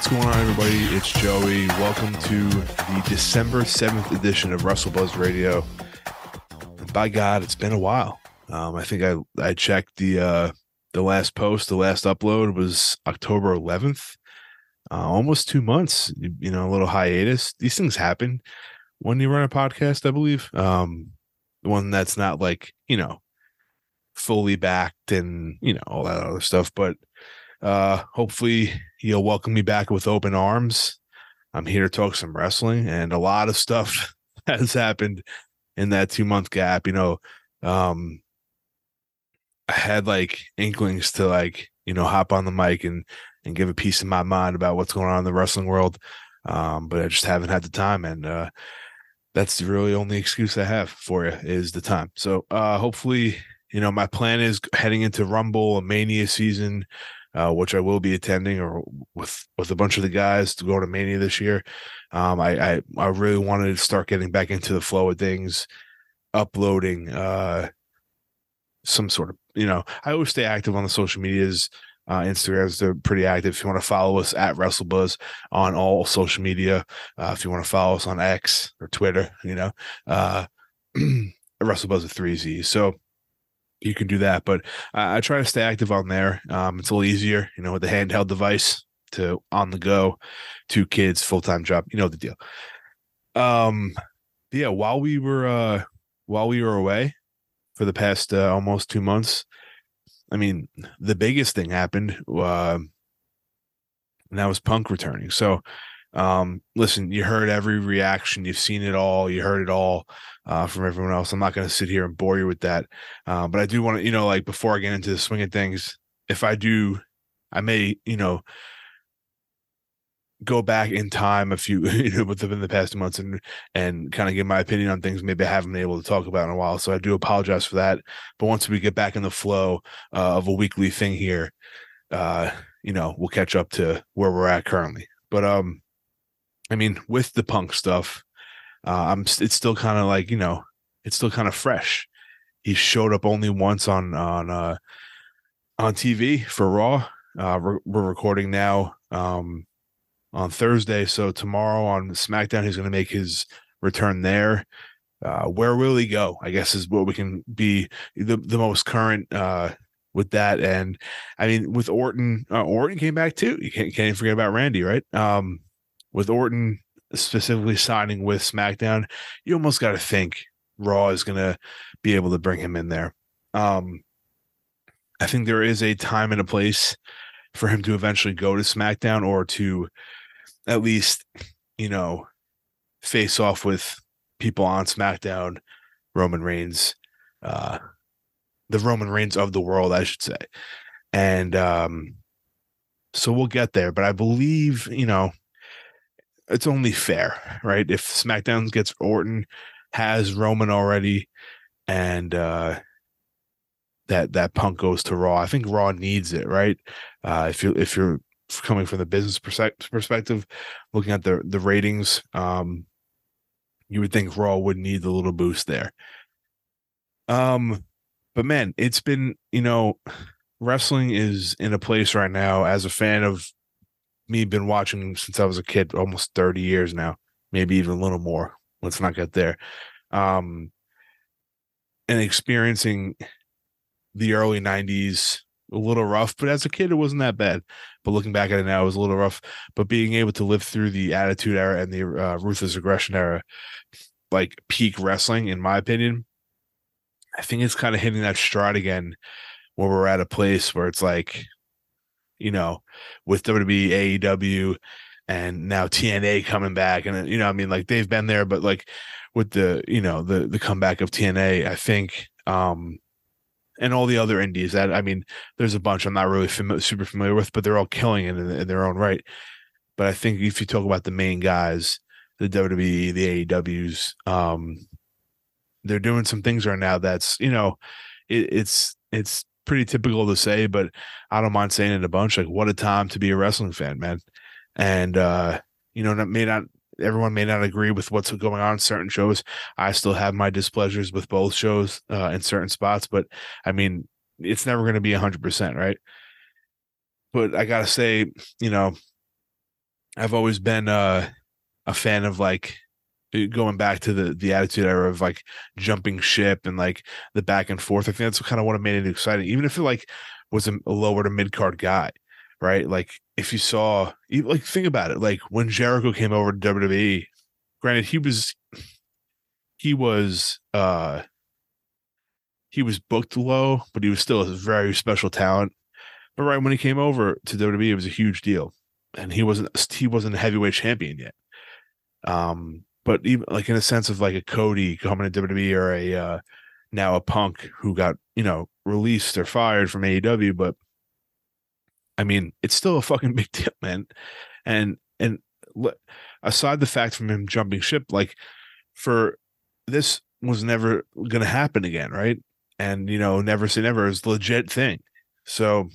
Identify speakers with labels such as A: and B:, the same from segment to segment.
A: What's going on, everybody? It's Joey. Welcome to the December 7th edition of WrestleBuzz Radio. By God, it's been a while. Um, I think I, I checked the uh, the last post, the last upload was October 11th. Uh, almost two months, you, you, know, a little hiatus. These things happen when you run a podcast, I believe. Um, one that's not like, you know, fully backed and, you know, all that other stuff. But uh, hopefully you'll welcome me back with open arms. I'm here to talk some wrestling and a lot of stuff has happened in that two month gap. You know, um, I had like inklings to like, you know, hop on the mic and and give a piece of my mind about what's going on in the wrestling world. Um, but I just haven't had the time and uh that's the really only excuse I have for you is the time. So uh hopefully, you know, my plan is heading into Rumble, a Mania season, uh, which I will be attending or with with a bunch of the guys to go to Mania this year. Um, I, I I really wanted to start getting back into the flow of things, uploading uh some sort of you know, I always stay active on the social medias. Uh, Instagrams, they're pretty active. If you want to follow us at WrestleBuzz on all social media, uh, if you want to follow us on X or Twitter, you know, uh, WrestleBuzz with three Z's. So you can do that. But I, I try to stay active on there. Um, it's a little easier, you know, with the handheld device to on the go, two kids, full time job. You know the deal. Um, yeah. While we were uh, while we were away, for the past uh, almost two months. I mean, the biggest thing happened, uh, and that was Punk returning. So, um, listen, you heard every reaction, you've seen it all, you heard it all uh, from everyone else. I'm not going to sit here and bore you with that, uh, but I do want to, you know, like before I get into the swing of things, if I do, I may, you know, go back in time a few you know within the past months and and kind of give my opinion on things maybe I haven't been able to talk about in a while. So I do apologize for that. But once we get back in the flow uh, of a weekly thing here, uh, you know, we'll catch up to where we're at currently. But um, I mean, with the punk stuff, uh, I'm it's still kind of like you know, it's still kind of fresh. He showed up only once on on uh on TV for Raw. Uh, we're, we're recording now. Um, on Thursday. So tomorrow on SmackDown, he's going to make his return there. Uh, where will he go? I guess is what we can be the the most current uh, with that. And I mean, with Orton, uh, Orton came back too. You can't can't forget about Randy, right? Um, with Orton specifically signing with SmackDown, you almost got to think Raw is going to be able to bring him in there. Um, I think there is a time and a place for him to eventually go to SmackDown or to at least, you know, face off with people on SmackDown, Roman Reigns, uh, the Roman Reigns of the world, I should say. And um, so we'll get there, but I believe, you know, it's only fair, right? If SmackDown gets Orton, has Roman already, and uh that that punk goes to Raw. I think Raw needs it, right? Uh if you if you're coming from the business perspective, looking at the the ratings, um, you would think Raw would need the little boost there. Um, but man, it's been you know, wrestling is in a place right now as a fan of me been watching since I was a kid, almost 30 years now, maybe even a little more. Let's not get there. Um, and experiencing the early 90s a little rough, but as a kid, it wasn't that bad. But looking back at it now, it was a little rough. But being able to live through the Attitude Era and the uh, Ruthless Aggression Era, like peak wrestling, in my opinion, I think it's kind of hitting that stride again, where we're at a place where it's like, you know, with WWE, AEW, and now TNA coming back, and you know, I mean, like they've been there, but like with the you know the the comeback of TNA, I think um and all the other indies that I mean, there's a bunch I'm not really fam- super familiar with, but they're all killing it in, in, their own right. But I think if you talk about the main guys, the WWE, the AEWs, um, they're doing some things right now that's you know, it, it's it's pretty typical to say, but I don't mind saying it a bunch. Like, what a time to be a wrestling fan, man. And uh, you know, that may not everyone may not agree with what's going on in certain shows. I still have my displeasures with both shows uh, in certain spots, but I mean, it's never going to be 100%, right? But I got to say, you know, I've always been uh, a fan of like going back to the the attitude era of like jumping ship and like the back and forth. I think that's kind of what made it exciting, even if it like was a, a lower to mid card guy, right? Like if you saw, like think about it, like when Jericho came over to WWE, granted he was he was uh he was booked low, but he was still a very special talent. But right when he came over to WWE, it was a huge deal, and he wasn't he wasn't a heavyweight champion yet. Um, but even like in a sense of like a Cody coming to WWE or a uh, now a Punk who got you know released or fired from AEW, but I mean it's still a fucking big deal, man. And and aside the fact from him jumping ship, like for this was never going to happen again, right? And you know, never say never is legit thing. So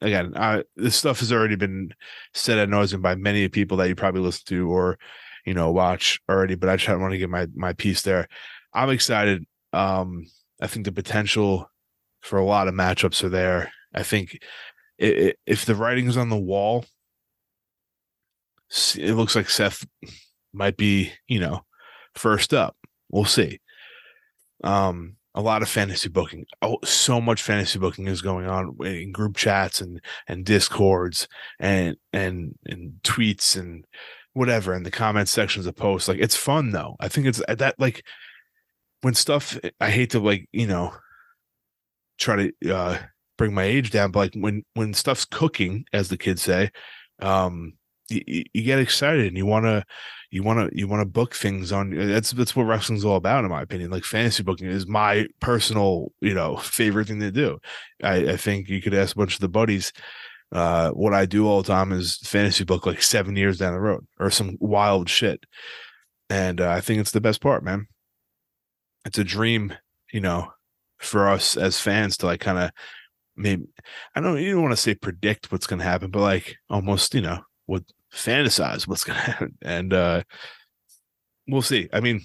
A: again, I, this stuff has already been said at nauseum by many people that you probably listen to or you know watch already. But I just want to get my my piece there. I'm excited. Um, I think the potential for a lot of matchups are there. I think it, it, if the writing's on the wall, it looks like Seth might be, you know, first up. We'll see. Um, a lot of fantasy booking. Oh, so much fantasy booking is going on in group chats and and discords and and and tweets and whatever in the comment sections of posts. Like it's fun though. I think it's that like when stuff. I hate to like you know try to uh bring my age down, but like when when stuff's cooking, as the kids say, um, you, you get excited and you want to you want to you want to book things on that's that's what wrestling's all about in my opinion like fantasy booking is my personal you know favorite thing to do i, I think you could ask a bunch of the buddies uh, what i do all the time is fantasy book like seven years down the road or some wild shit and uh, i think it's the best part man it's a dream you know for us as fans to like kind of maybe i don't don't want to say predict what's going to happen but like almost you know what fantasize what's gonna happen, and uh, we'll see. I mean,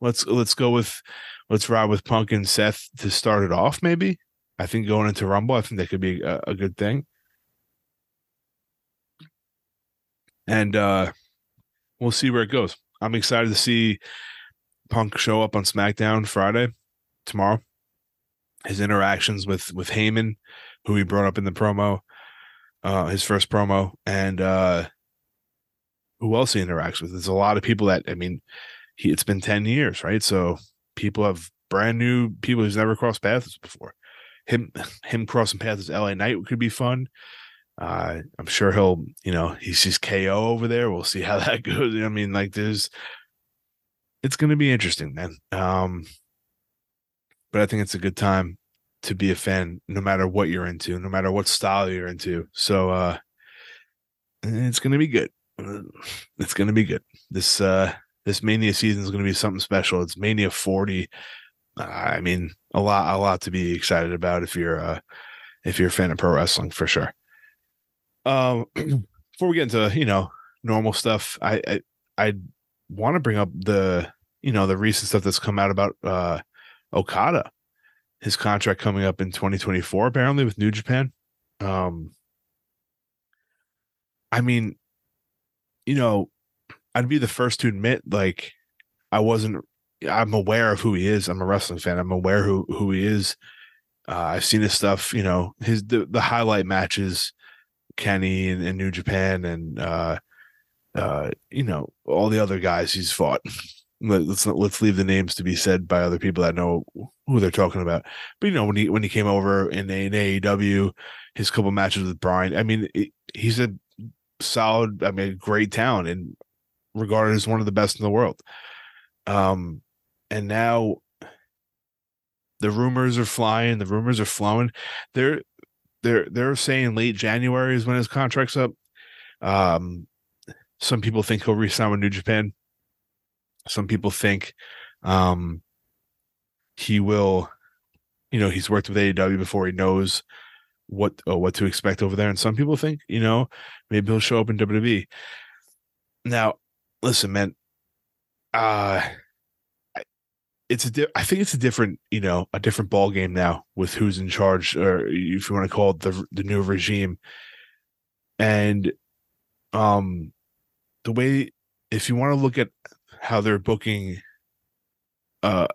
A: let's let's go with let's ride with Punk and Seth to start it off. Maybe I think going into Rumble, I think that could be a, a good thing, and uh, we'll see where it goes. I'm excited to see Punk show up on SmackDown Friday tomorrow. His interactions with with Heyman, who he brought up in the promo, uh, his first promo, and uh, who else he interacts with. There's a lot of people that I mean, he it's been ten years, right? So people have brand new people who's never crossed paths before. Him him crossing paths with LA Knight could be fun. Uh, I'm sure he'll, you know, he sees KO over there. We'll see how that goes. I mean, like there's it's gonna be interesting, man. Um, but I think it's a good time to be a fan no matter what you're into, no matter what style you're into. So uh it's gonna be good. It's gonna be good. This uh this mania season is gonna be something special. It's Mania 40. I mean, a lot, a lot to be excited about if you're uh if you're a fan of pro wrestling for sure. Um before we get into, you know, normal stuff, I I, I want to bring up the you know the recent stuff that's come out about uh Okada his contract coming up in 2024 apparently with New Japan. Um I mean, you know, I'd be the first to admit like I wasn't I'm aware of who he is. I'm a wrestling fan. I'm aware who who he is. Uh, I've seen his stuff, you know, his the, the highlight matches, Kenny and, New Japan and uh uh you know, all the other guys he's fought. let's let's leave the names to be said by other people that know who they're talking about. But you know, when he when he came over in, AEW, his couple matches with Brian. I mean, it, he's a solid, I mean, great talent and regarded as one of the best in the world. Um, and now the rumors are flying, the rumors are flowing. They're they're they're saying late January is when his contract's up. Um, some people think he'll resign with New Japan. Some people think um, he will, you know, he's worked with AEW before. He knows what uh, what to expect over there, and some people think, you know, maybe he'll show up in WWE. Now, listen, man. Uh it's a di- I think it's a different, you know, a different ball game now with who's in charge, or if you want to call it the the new regime. And um the way if you want to look at how they're booking uh,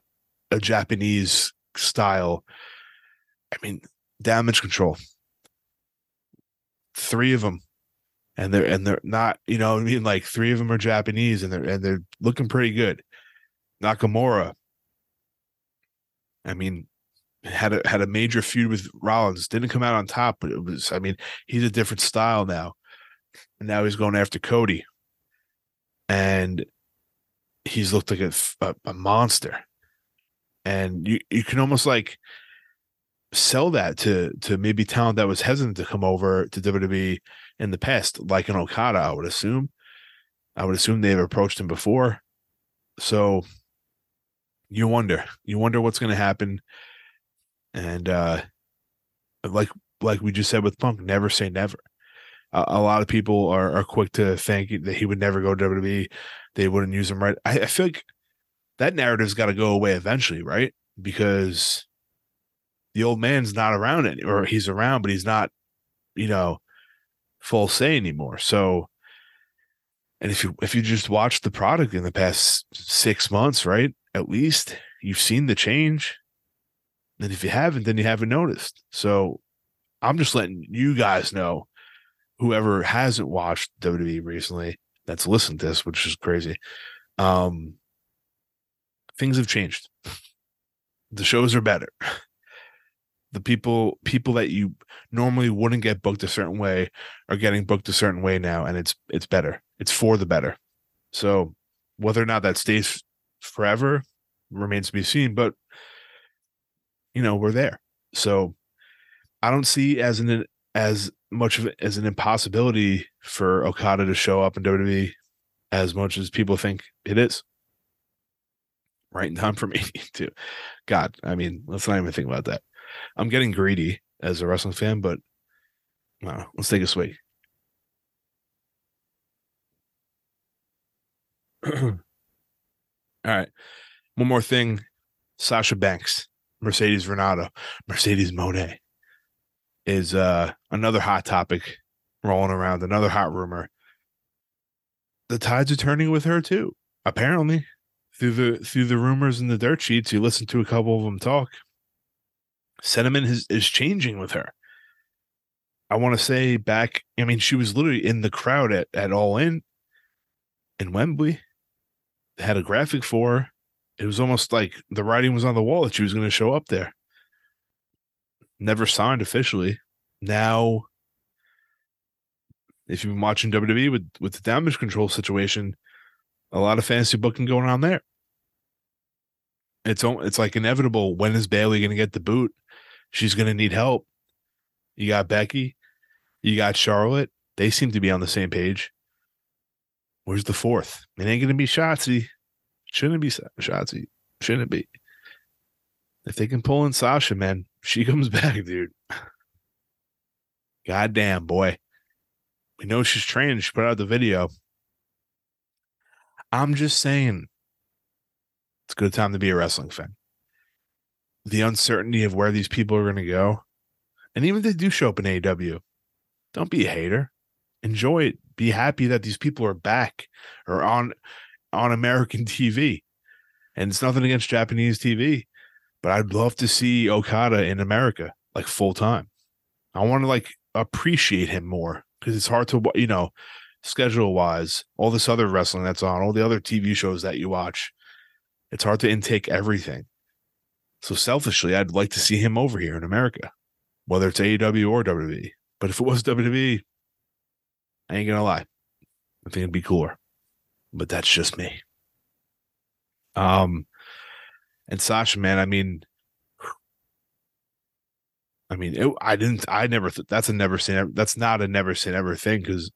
A: a Japanese style, I mean, damage control. Three of them, and they're and they're not, you know, I mean, like three of them are Japanese, and they're and they're looking pretty good. Nakamura, I mean, had a had a major feud with Rollins, didn't come out on top, but it was, I mean, he's a different style now, and now he's going after Cody, and he's looked like a, a, a monster, and you you can almost like sell that to to maybe talent that was hesitant to come over to WWE in the past, like an Okada, I would assume. I would assume they've approached him before. So you wonder, you wonder what's going to happen. And uh like like we just said with Punk, never say never. A, lot of people are are quick to think that he would never go to WWE. They wouldn't use him right. I, I feel like that narrative's got to go away eventually, right? Because the old man's not around any, or he's around, but he's not, you know, full say anymore. So, and if you if you just watch the product in the past six months, right, at least you've seen the change. And if you haven't, then you haven't noticed. So, I'm just letting you guys know, whoever hasn't watched WWE recently, that's listened to this, which is crazy. Um, things have changed. The shows are better the people people that you normally wouldn't get booked a certain way are getting booked a certain way now and it's it's better it's for the better so whether or not that stays forever remains to be seen but you know we're there. So i don't see as an as much of as an impossibility for okada to show up in wwe as much as people think it is. Right in time for me too god i mean let's not even think about that. I'm getting greedy as a wrestling fan, but no, let's take a swig. All right. One more thing. Sasha Banks, Mercedes Varnado, Mercedes Monet is uh another hot topic rolling around, another hot rumor. The tides are turning with her too, apparently. Through the through the rumors and the dirt sheets, you listen to a couple of them talk sentiment is, is changing with her. I want to say back, I mean, she was literally in the crowd at, at All In in Wembley. Had a graphic for. It was almost like the writing was on the wall that she was going to show up there. Never signed officially. Now, if you've been watching WWE with, with the damage control situation, a lot of fantasy booking going on there. It's it's like inevitable. When is Bayley going to get the boot? She's going to need help. You got Becky. You got Charlotte. They seem to be on the same page. Where's the fourth? It ain't going to be Shotzi. Shouldn't be Shotzi. Shouldn't be. If they can pull in Sasha, man, she comes back, dude. Goddamn, boy. We know she's trained. She put out the video. I'm just saying, it's a good time to be a wrestling fan the uncertainty of where these people are going to go. And even if they do show up in AEW, don't be a hater. Enjoy it. Be happy that these people are back or on on American TV. And it's nothing against Japanese TV, but I'd love to see Okada in America like full time. I want to like appreciate him more because it's hard to you know schedule wise all this other wrestling that's on all the other TV shows that you watch. It's hard to intake everything. So selfishly, I'd like to see him over here in America, whether it's AEW or WWE. But if it was WWE, I ain't gonna lie. I think it'd be cooler. But that's just me. Um and Sasha, man, I mean, I mean, it, I didn't, I never, th- that's a never seen, that's not a never seen ever thing because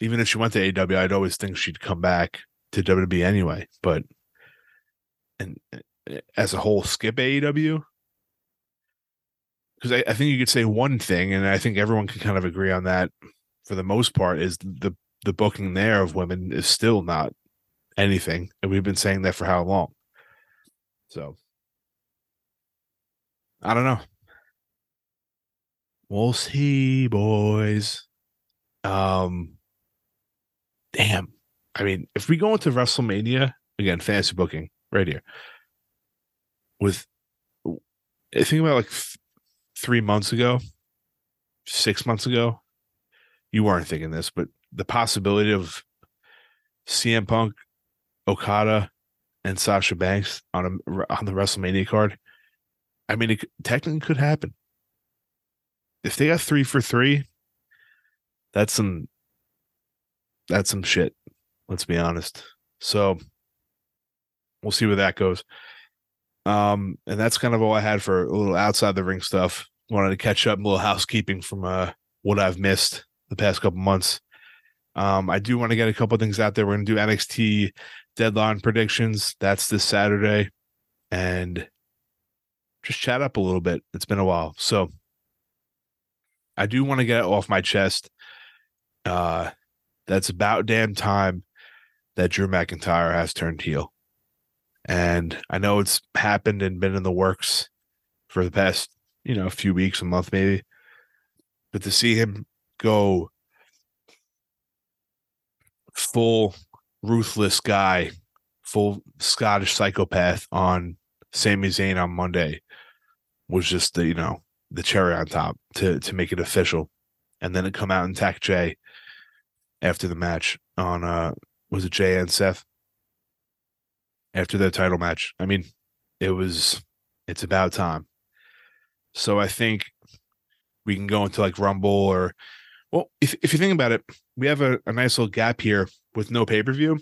A: even if she went to AW, I'd always think she'd come back to WWE anyway. But, and as a whole skip AEW? Because I, I, think you could say one thing, and I think everyone can kind of agree on that for the most part, is the the booking there of women is still not anything. And we've been saying that for how long? So I don't know. We'll see, boys. Um damn. I mean, if we go into WrestleMania again, fantasy booking right here with I think about like th- three months ago, six months ago, you weren't thinking this, but the possibility of CM Punk, Okada, and Sasha Banks on a on the WrestleMania card. I mean, it technically could happen. If they got three for three, that's some that's some shit. Let's be honest. So we'll see where that goes. Um, and that's kind of all I had for a little outside the ring stuff. Wanted to catch up, a little housekeeping from uh what I've missed the past couple months. Um, I do want to get a couple things out there. We're gonna do NXT deadline predictions. That's this Saturday, and just chat up a little bit. It's been a while, so I do want to get it off my chest. Uh, that's about damn time that Drew McIntyre has turned heel. And I know it's happened and been in the works for the past, you know, a few weeks, a month maybe. But to see him go full ruthless guy, full Scottish psychopath on Sami Zayn on Monday was just the, you know, the cherry on top to to make it official. And then it come out and attack Jey after the match on uh was it Jey and Seth? After their title match. I mean, it was it's about time. So I think we can go into like Rumble or well, if if you think about it, we have a, a nice little gap here with no pay-per-view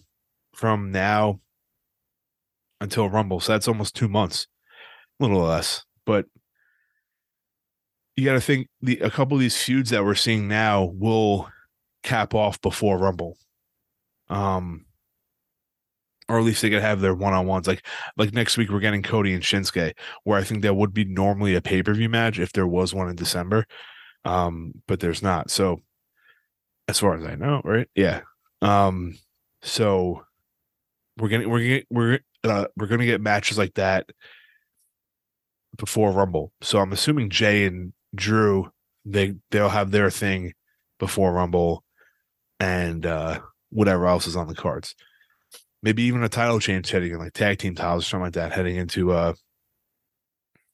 A: from now until Rumble. So that's almost two months. A little less. But you got to think the a couple of these feuds that we're seeing now will cap off before Rumble. Um, or at least they could have their one on ones. Like like next week we're getting Cody and Shinsuke, where I think that would be normally a pay per view match if there was one in December. Um, but there's not. So as far as I know, right? Yeah. Um, so we're gonna we're gonna we're uh, we're gonna get matches like that before Rumble. So I'm assuming Jey and Drew they they'll have their thing before Rumble and uh whatever else is on the cards. Maybe even a title change heading in like tag team titles or something like that heading into uh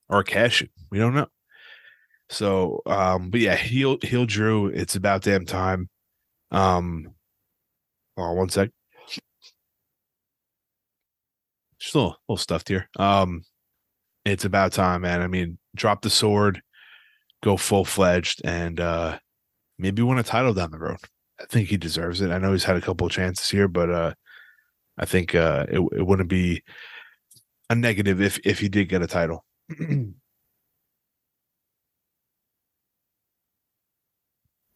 A: or cash. We don't know. So um but yeah, he'll he'll Drew, it's about damn time. Um oh one sec. Just a little, little stuffed here. Um it's about time, man. I mean, drop the sword, go full fledged, and uh maybe win a title down the road. I think he deserves it. I know he's had a couple chances here, but uh I think uh it, it wouldn't be a negative if if he did get a title.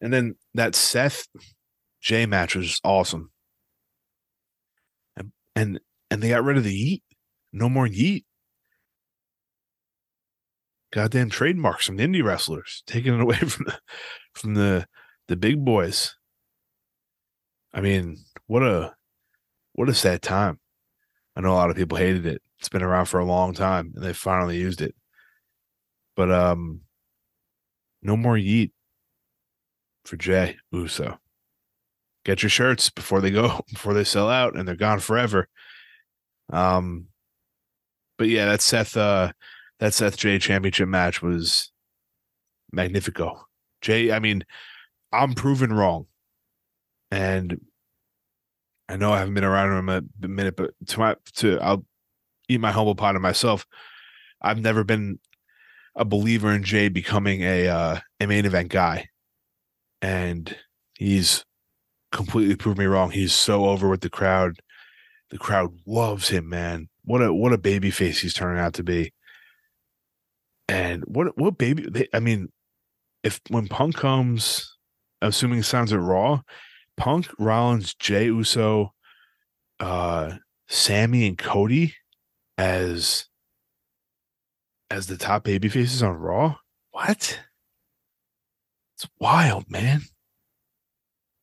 A: and then that Seth Jey match was awesome. And and and they got rid of the yeet. No more yeet goddamn trademarks from the indie wrestlers, taking it away from the from the the big boys. I mean, what a what a sad time. I know a lot of people hated it. It's been around for a long time and they finally used it. But um no more yeet for Jey Uso. Get your shirts before they go before they sell out and they're gone forever. Um but yeah, that Seth uh that Seth Jey championship match was magnifico. Jey, I mean, I'm proven wrong. And I know I haven't been around him a minute, but to my to I'll eat my humble pie to myself. I've never been a believer in Jey becoming a uh, a main event guy, and he's completely proved me wrong. He's so over with the crowd. The crowd loves him, man. What a what a baby face he's turning out to be. And what what baby? I mean, if when Punk comes, assuming sounds at Raw, Punk, Rollins, Jey Uso, uh, Sami, and Cody as as the top baby faces on Raw. What? It's wild, man.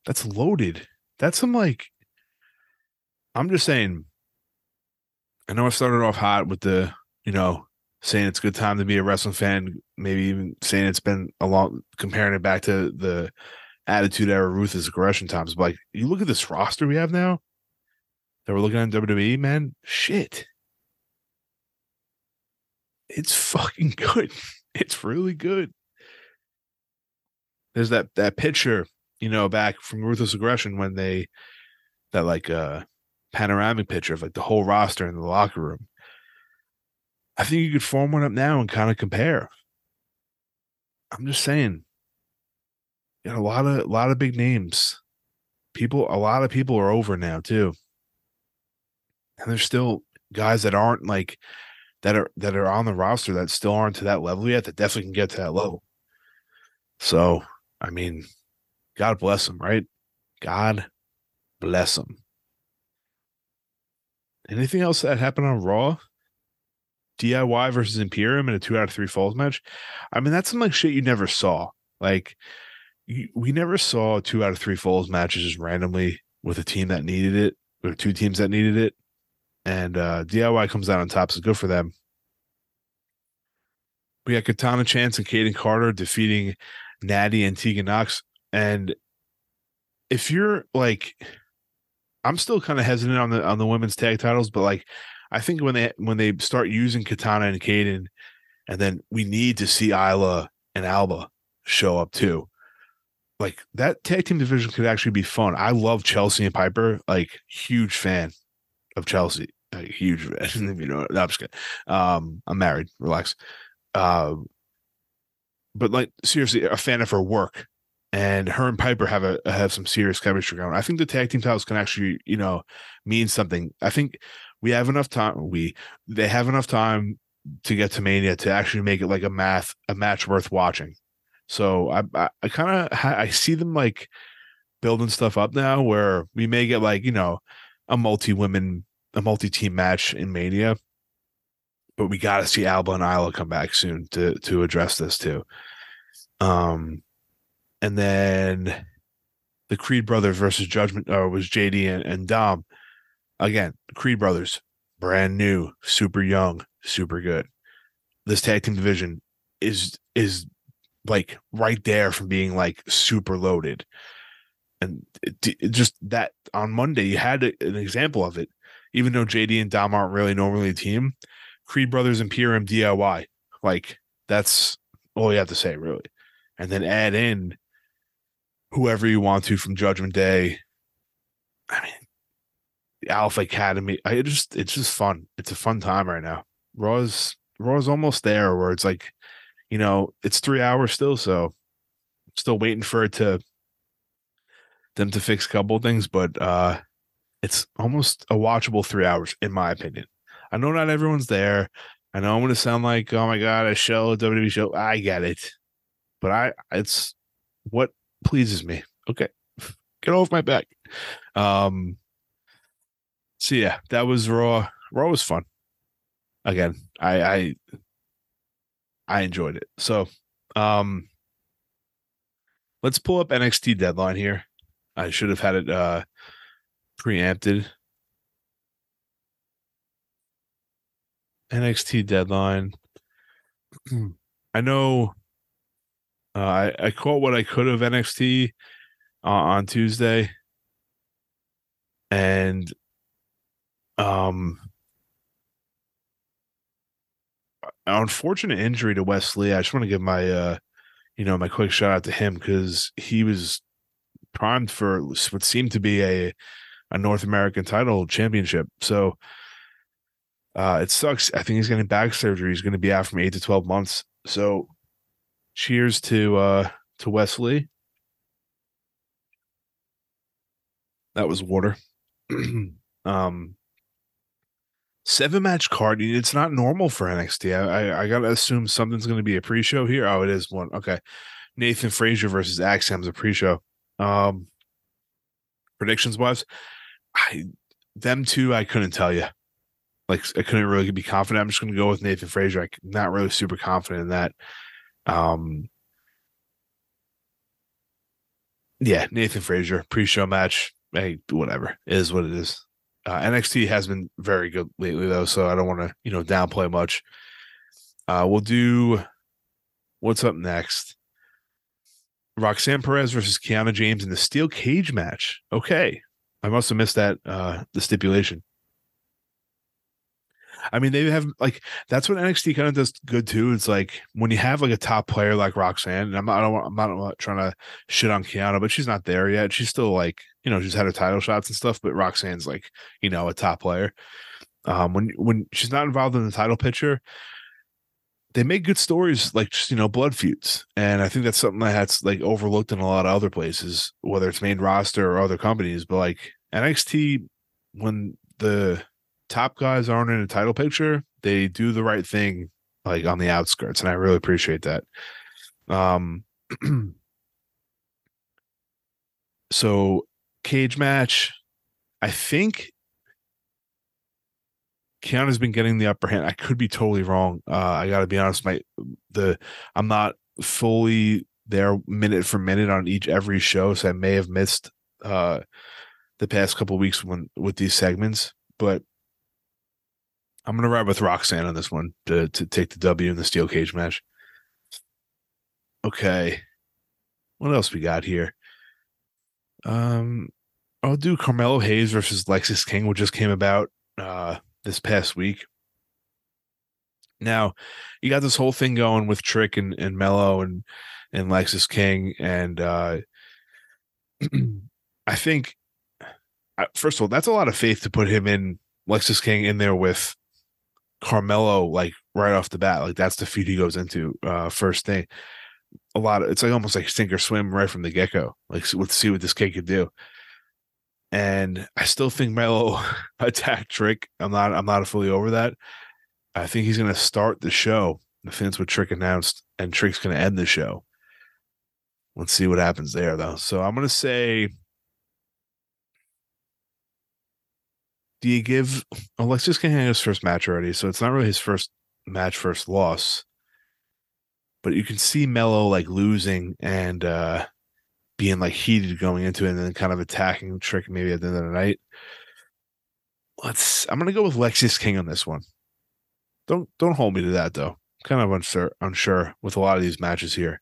A: That's loaded. That's some like. I'm just saying. I know I started off hot with the you know saying it's a good time to be a wrestling fan, maybe even saying it's been a long comparing it back to the attitude era ruthless aggression times. But like you look at this roster we have now, that we're looking at in WWE, man, shit. It's fucking good. It's really good. There's that that picture, you know, back from Ruthless Aggression when they that like uh panoramic picture of like the whole roster in the locker room. I think you could form one up now and kind of compare. I'm just saying. You got a lot of a lot of big names. People, a lot of people are over now too. And there's still guys that aren't like that are that are on the roster that still aren't to that level yet that definitely can get to that level. So, I mean, God bless them, right? God bless them. Anything else that happened on Raw? DIY versus Imperium in a two out of three falls match. I mean, that's some like shit you never saw. Like, we never saw two out of three falls matches just randomly with a team that needed it, or two teams that needed it. And uh DIY comes out on top, so good for them. We got Katana Chance and Kayden Carter defeating Natty and Tegan Knox. And if you're like, I'm still kind of hesitant on the on the women's tag titles, but like I think when they when they start using Katana and Kayden, and then we need to see Isla and Alba show up too. Like that tag team division could actually be fun. I love Chelsea and Piper, like huge fan of Chelsea, like, huge fan. you know, no, I'm just kidding. Um, I'm married. Relax. Uh, but like seriously, a fan of her work and her and Piper have a have some serious chemistry going. I think the tag team titles can actually, you know, mean something. I think we have enough time. We they have enough time to get to Mania to actually make it like a math a match worth watching. So I I, I kind of I see them like building stuff up now where we may get like you know a multi women a multi team match in Mania, but we got to see Alba and Isla come back soon to to address this too. Um and then the Creed brothers versus Judgment or uh, was JD and, and Dom. Again, Creed brothers, brand new, super young, super good. This tag team division is is like right there from being like super loaded. And it, it just that on Monday you had a, an example of it. Even though JD and Dom aren't really normally a team, Creed Brothers and PRM DIY, like that's all you have to say, really. And then add in whoever you want to from Judgment Day. I mean, the Alpha Academy. I just it's just fun. It's a fun time right now. Raw's Raw's almost there where it's like, you know, it's three hours still, so I'm still waiting for it to them to fix a couple of things, but uh it's almost a watchable three hours, in my opinion. I know not everyone's there. I know I'm gonna sound like, oh my god, a show, a WWE show. I get it. But I it's what pleases me. Okay. Get off my back. Um so yeah, that was Raw. Raw was fun. Again, I I I enjoyed it. So um let's pull up NXT deadline here. I should have had it uh preempted. NXT deadline. I know uh, I, I caught what I could of NXT uh, on Tuesday, and um, unfortunate injury to Wes Lee. I just want to give my uh, you know, my quick shout out to him because he was primed for what seemed to be a a North American title championship. So uh, it sucks. I think he's getting back surgery. He's going to be out from eight to twelve months. So cheers to uh to Wes Lee. That was water. um seven match card. It's not normal for NXT. I I, I gotta assume something's gonna be a pre-show here. Oh, it is one. Okay. Nathan Frazer versus Axiom's a pre-show. Um predictions wise, I them two I couldn't tell you. Like I couldn't really be confident. I'm just gonna go with Nathan Frazer. I'm not really super confident in that. Um, yeah, Nathan Frazer pre-show match. Hey, whatever it is what it is. Uh, NXT has been very good lately though, so I don't want to you know downplay much. Uh, we'll do what's up next. Roxanne Perez versus Kiana James in the steel cage match. Okay, I must have missed that uh the stipulation. I mean, they have like that's what NXT kind of does good too. It's like when you have like a top player like Roxanne, and I'm not, I don't, I'm not, trying to shit on Kiana, but she's not there yet. She's still like, you know, she's had her title shots and stuff, but Roxanne's like, you know, a top player. Um, when when she's not involved in the title picture, they make good stories like just you know blood feuds, and I think that's something that's like overlooked in a lot of other places, whether it's main roster or other companies. But like NXT, when the top guys aren't in a title picture, they do the right thing like on the outskirts, and I really appreciate that. Um, so cage match, I think Kiana's been getting the upper hand. I could be totally wrong. Uh, I got to be honest. My the I'm not fully there minute for minute on each every show, so I may have missed uh, the past couple weeks when with these segments. But I'm gonna ride with Roxanne on this one to to take the W in the steel cage match. Okay, what else we got here? Um, I'll do Carmelo Hayes versus Lexis King, which just came about uh this past week. Now, you got this whole thing going with Trick and and Melo and and Lexis King, and uh I think first of all, that's a lot of faith to put him in Lexis King in there with Carmelo, like right off the bat, like that's the feud he goes into uh first thing. A lot of it's like almost like sink or swim right from the get go. Like let's see what this kid could do. And I still think Melo attack Trick. I'm not I'm not fully over that. I think he's gonna start the show. The fans what Trick announced, and Trick's gonna end the show. Let's see what happens there though. So I'm gonna say do you give Alexis his first match already, so it's not really his first match, first loss. But you can see Melo like losing and uh being like heated going into it and then kind of attacking Trick maybe at the end of the night. Let's I'm gonna go with Lexis King on this one. Don't don't hold me to that though. kind of unsure unsure with a lot of these matches here.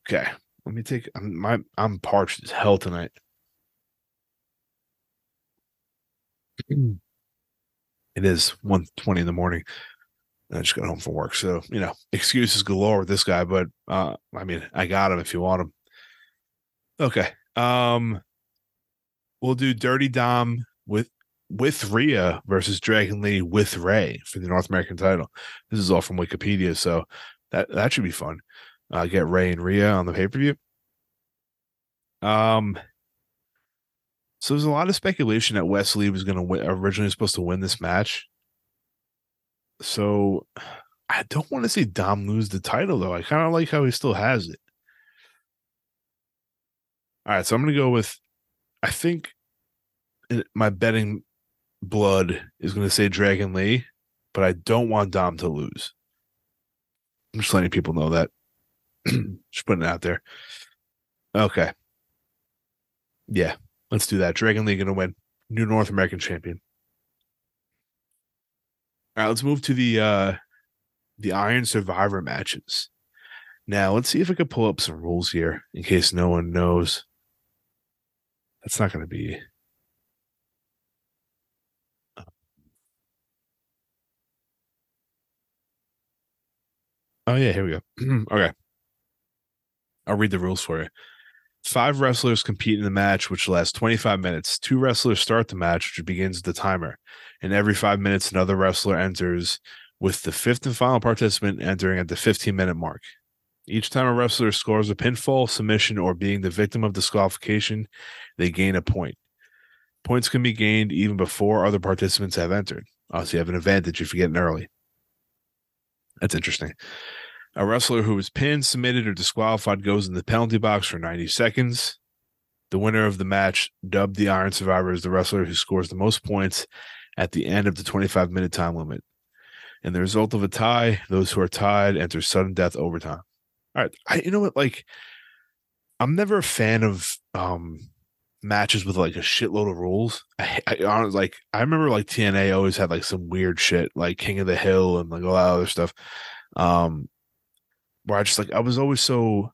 A: Okay. Let me take I'm my I'm parched as hell tonight. It is 1.20 in the morning. I just got home from work. So, you know, excuses galore with this guy, but uh I mean, I got him if you want him. Okay. Um we'll do Dirty Dom with with Rhea versus Dragon Lee with Rey for the North American title. This is all from Wikipedia, so that that should be fun. Uh get Rey and Rhea on the pay-per-view. Um so there's a lot of speculation that Wes Lee was going to win, originally supposed to win this match. So I don't want to see Dom lose the title though. I kind of like how he still has it. All right, so I'm going to go with I think my betting blood is going to say Dragon Lee, but I don't want Dom to lose. I'm just letting people know that. just putting it out there. Okay. Yeah, Let's do that. Dragon going to win. New North American champion. All right, let's move to the uh the Iron Survivor matches. Now, let's see if I could pull up some rules here in case no one knows. That's not going to be Oh yeah, here we go. okay. I'll read the rules for you. Five wrestlers compete in the match, which lasts 25 minutes. Two wrestlers start the match, which begins the timer. And every five minutes, another wrestler enters, with the fifth and final participant entering at the 15 minute mark. Each time a wrestler scores a pinfall, submission, or being the victim of disqualification, they gain a point. Points can be gained even before other participants have entered. Also, you have an advantage if you get in early. That's interesting. A wrestler who is pinned, submitted, or disqualified goes in the penalty box for 90 seconds. The winner of the match, dubbed the Iron Survivor, is the wrestler who scores the most points at the end of the 25 minute time limit. In the result of a tie, those who are tied enter sudden death overtime. All right. I, you know what? Like, I'm never a fan of um matches with like a shitload of rules. I, I honestly like I remember like TNA always had like some weird shit like King of the Hill and like all that other stuff. Um where I just like I was always so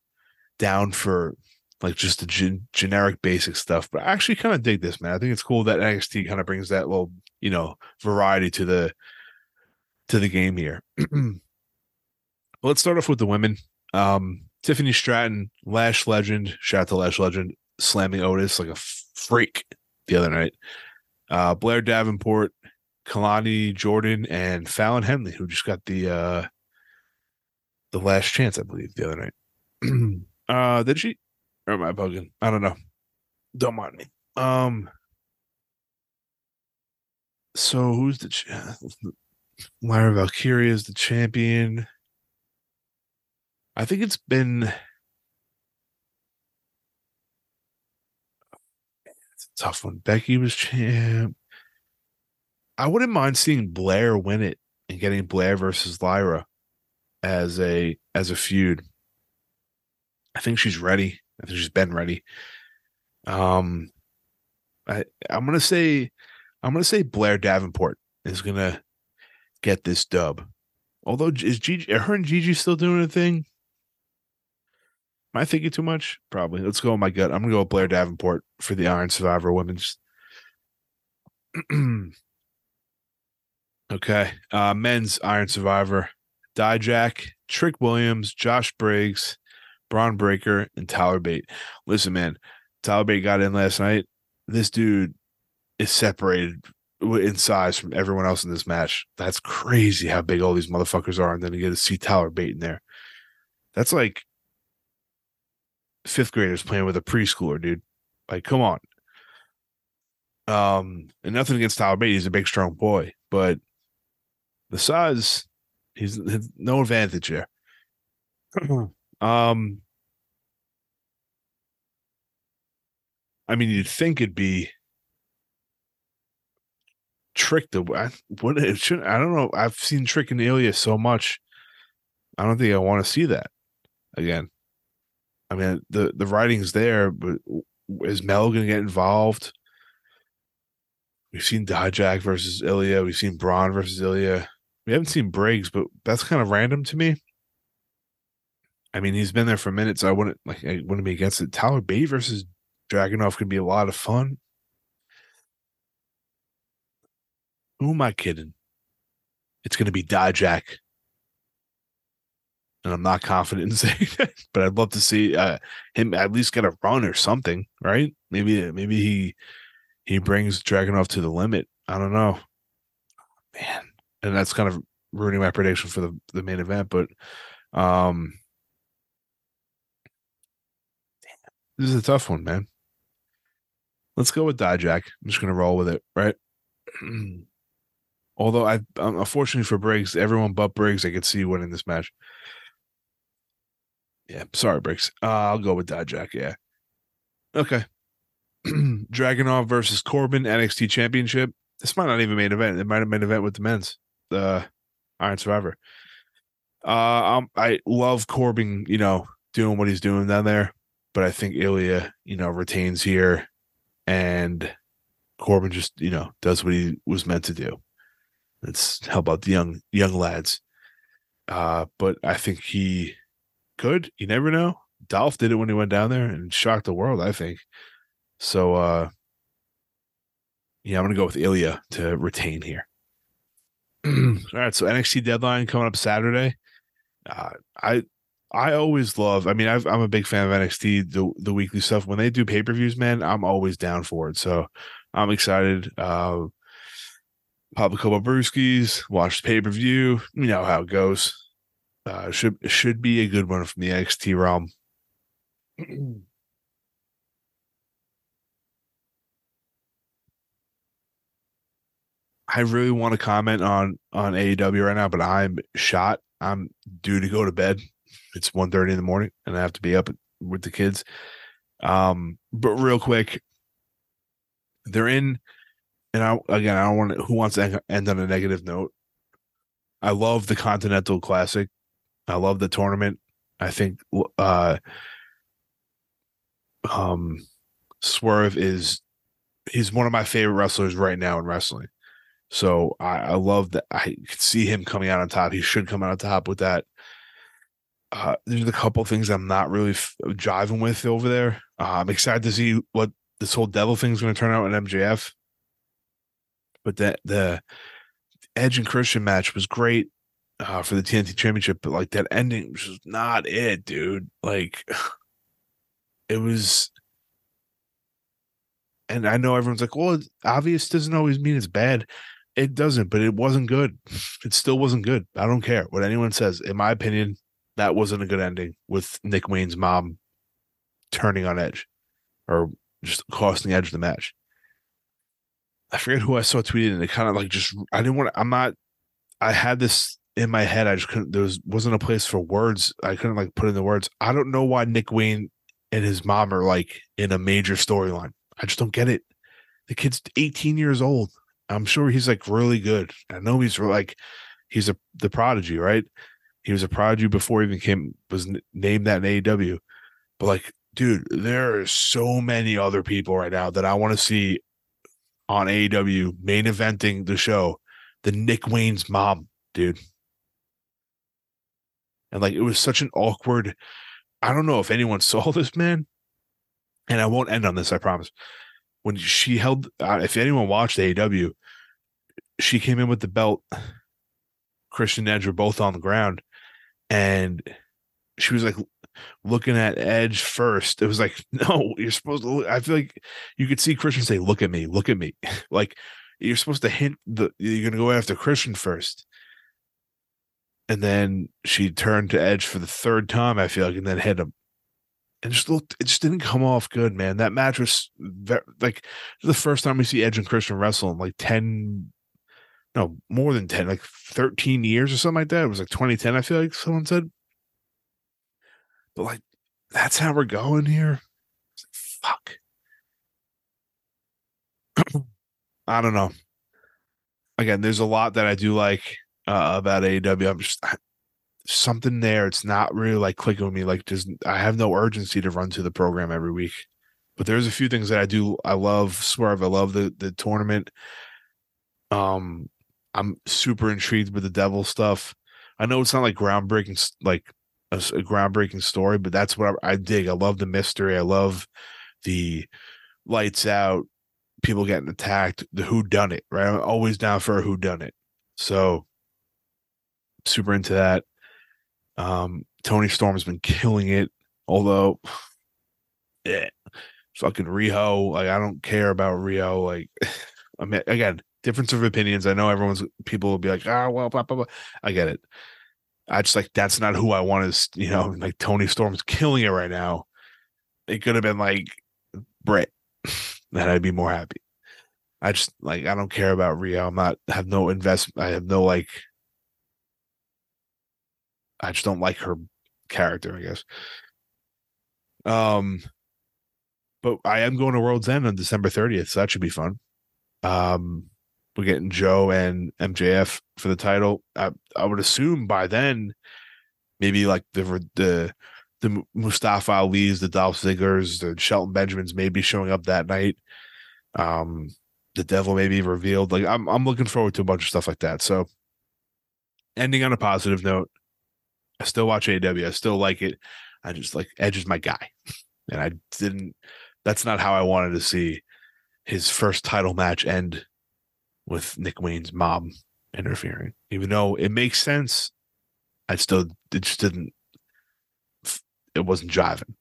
A: down for like just the gen- generic basic stuff. But I actually kind of dig this, man. I think it's cool that NXT kind of brings that little, you know, variety to the to the game here. Let's start off with the women. Um, Tiffany Stratton, Lash Legend, shout out to Lash Legend, slamming Otis like a freak the other night. Uh, Blair Davenport, Kelani Jordan, and Fallon Henley, who just got the uh the last chance, I believe, the other night. uh did she? Or am I bugging? I don't know. Don't mind me. Um so who's the ch- Lyra Valkyria is the champion. I think it's been it's a tough one. Becky was champ. I wouldn't mind seeing Blair win it and getting Blair versus Lyra as a as a feud. I think she's ready. I think she's been ready. Um I I'm gonna say I'm gonna say Blair Davenport is gonna get this dub. Although is Gigi her and Gigi still doing a thing? Am I thinking too much? Probably. Let's go with my gut. I'm gonna go with Blair Davenport for the Iron Survivor Women's. okay. Uh men's Iron Survivor. Dijak, Trick Williams, Josh Briggs, Bron Breakker, and Tyler Bate. Listen, man, Tyler Bate got in last night. This dude is separated in size from everyone else in this match. That's crazy how big all these motherfuckers are. And then you get to see Tyler Bate in there. That's like fifth graders playing with a preschooler, dude. Like, come on. Um, and nothing against Tyler Bate. He's a big, strong boy, but the size, he's, no advantage here. um, I mean, you'd think it'd be Trick the what it should I don't know. I've seen Trick and Ilya so much. I don't think I want to see that again. I mean, the the writing's there, but is Mel going to get involved? We've seen Dijak versus Ilya. We've seen Bron versus Ilya. We haven't seen Briggs, but that's kind of random to me. I mean, he's been there for minutes. So I wouldn't like. I wouldn't be against it. Tyler Bate versus Dragunov could be a lot of fun. Who am I kidding? It's to be Dijak. And I'm not confident in saying that, but I'd love to see uh, him at least get a run or something, right? Maybe maybe he he brings Dragunov to the limit. I don't know, man. And that's kind of ruining my prediction for the the main event, but um, this is a tough one, man. Let's go with Dijak. I'm just gonna roll with it, right? Although I, um, unfortunately for Briggs, everyone but Briggs, I could see winning this match. Yeah, sorry, Briggs. Uh, I'll go with Dijak. Yeah. Okay. Dragunov versus Corbin NXT Championship. This might not even main event. It might have been an event with the men's, the Iron Survivor. Uh, um, I love Corbin. You know, doing what he's doing down there, but I think Ilya, you know, retains here, and Corbin just you know does what he was meant to do. Let's help out the young young lads. Uh, but I think he could. You never know. Dolph did it when he went down there and shocked the world, I think. So uh yeah, I'm gonna go with Ilya to retain here. All right, so NXT deadline coming up Saturday. Uh, I I always love. I mean, i am a big fan of NXT the the weekly stuff. When they do pay per views, man, I'm always down for it. So I'm excited. Uh, brewskis, watch the pay per view. You know how it goes. Uh, should should be a good one from the NXT realm. I really want to comment on on AEW right now, but I'm shot. I'm due to go to bed. It's 1.30 in the morning, and I have to be up with the kids. Um, but real quick, they're in and I again, I don't want to, who wants to end on a negative note. I love the Continental Classic. I love the tournament. I think uh um Swerve is he's one of my favorite wrestlers right now in wrestling. So I, I love that I could see him coming out on top. He should come out on top with that. Uh, there's a couple things I'm not really f- jiving with over there. Uh, I'm excited to see what this whole devil thing is going to turn out in MJF. But that the Edge and Christian match was great uh, for the TNT Championship, but like that ending was not it, dude. Like it was. And I know everyone's like, well, obvious doesn't always mean it's bad. It doesn't, but it wasn't good. It still wasn't good. I don't care what anyone says. In my opinion, that wasn't a good ending with Nick Wayne's mom turning on Edge or just costing Edge the match. I forget who I saw tweeted, and it kind of like just I didn't want. to I'm not. I had this in my head. I just couldn't. There was wasn't a place for words. I couldn't like put in the words. I don't know why Nick Wayne and his mom are like in a major storyline. I just don't get it. The kid's 18 years old. I'm sure he's like really good. I know he's like he's a the prodigy, right? He was a prodigy before he even came was named that in AEW. But like, dude, there are so many other people right now that I want to see on AEW main eventing the show. The Nick Wayne's mom, dude. And like it was such an awkward. I don't know if anyone saw this man, and I won't end on this. I promise. When she held, uh, if anyone watched AEW, she came in with the belt. Christian Edge were both on the ground, and she was like looking at Edge first. It was like, no, you're supposed to. Look. I feel like you could see Christian say, "Look at me, look at me." like you're supposed to hint the you're gonna go after Christian first. And then she turned to Edge for the third time. I feel like, and then hit him. And just looked, it just didn't come off good, man. That match was very, like the first time we see Edge and Christian wrestle in like 10, no, more than 10, like 13 years or something like that. It was like 2010, I feel like someone said. But like, that's how we're going here. Fuck. I don't know. Again, there's a lot that I do like uh, about AEW. I'm just I, something there. It's not really like clicking with me. Like, just I have no urgency to run to the program every week. But there's a few things that I do. I love Swerve. I love the the tournament. Um, I'm super intrigued with the devil stuff. I know it's not like groundbreaking, like a, a groundbreaking story, but that's what I, I, dig. I love the mystery. I love the lights out, people getting attacked, the who done it, right? I'm always down for a who done it. So super into that. Um, Toni Storm's been killing it, although yeah, fucking Riho. like I don't care about Riho. Like I mean again, difference of opinions. I know everyone's people will be like, ah, well, blah, blah, blah. I get it. I just like that's not who I want to, you know, like Toni Storm's killing it right now. It could have been like Britt, then I'd be more happy. I just like I don't care about Riho. I'm not have no investment. I have no like. I just don't like her character. I guess. Um, but I am going to World's End on December 30th, so that should be fun. Um, we're getting Joe and MJF for the title. I, I would assume by then, maybe like the the the Mustafa Ali's, the Dolph Ziggler's, the Shelton Benjamins may be showing up that night. Um, the Devil may be revealed. Like I'm I'm looking forward to a bunch of stuff like that. So, ending on a positive note, I still watch AW. I still like it. I just like Edge is my guy, and I didn't. That's not how I wanted to see his first title match end with Nick Wayne's mom interfering. Even though it makes sense, I still it just didn't it wasn't jiving.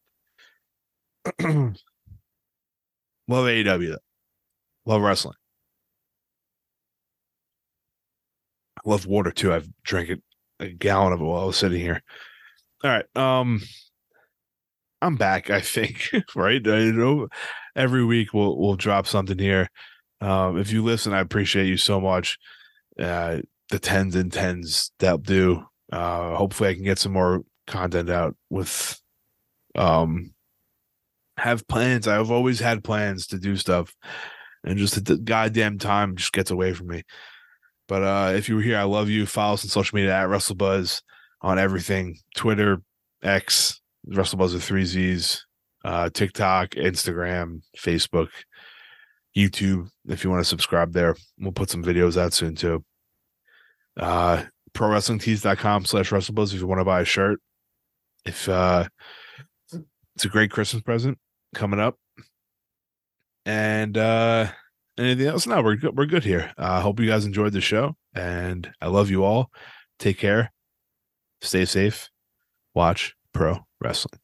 A: Love AEW. Love wrestling. I love water too. I've drank it a gallon of it while I was sitting here. All right. Um I'm back, I think. right. I know every week we'll we'll drop something here. Um, if you listen, I appreciate you so much. Uh, the tens and tens that'll do. Uh, hopefully, I can get some more content out with. Um, have plans. I've always had plans to do stuff, and just the goddamn time just gets away from me. But uh, if you were here, I love you. Follow us on social media at WrestleBuzz on everything: Twitter, X, WrestleBuzz with three Z's, uh, TikTok, Instagram, Facebook. YouTube if you want to subscribe there. We'll put some videos out soon too. Uh ProWrestlingTees.com slash WrestleBuzz if you want to buy a shirt. if uh it's a great Christmas present coming up. And uh anything else? No, we're good. We're good here. I uh, hope you guys enjoyed the show, and I love you all. Take care. Stay safe. Watch pro wrestling.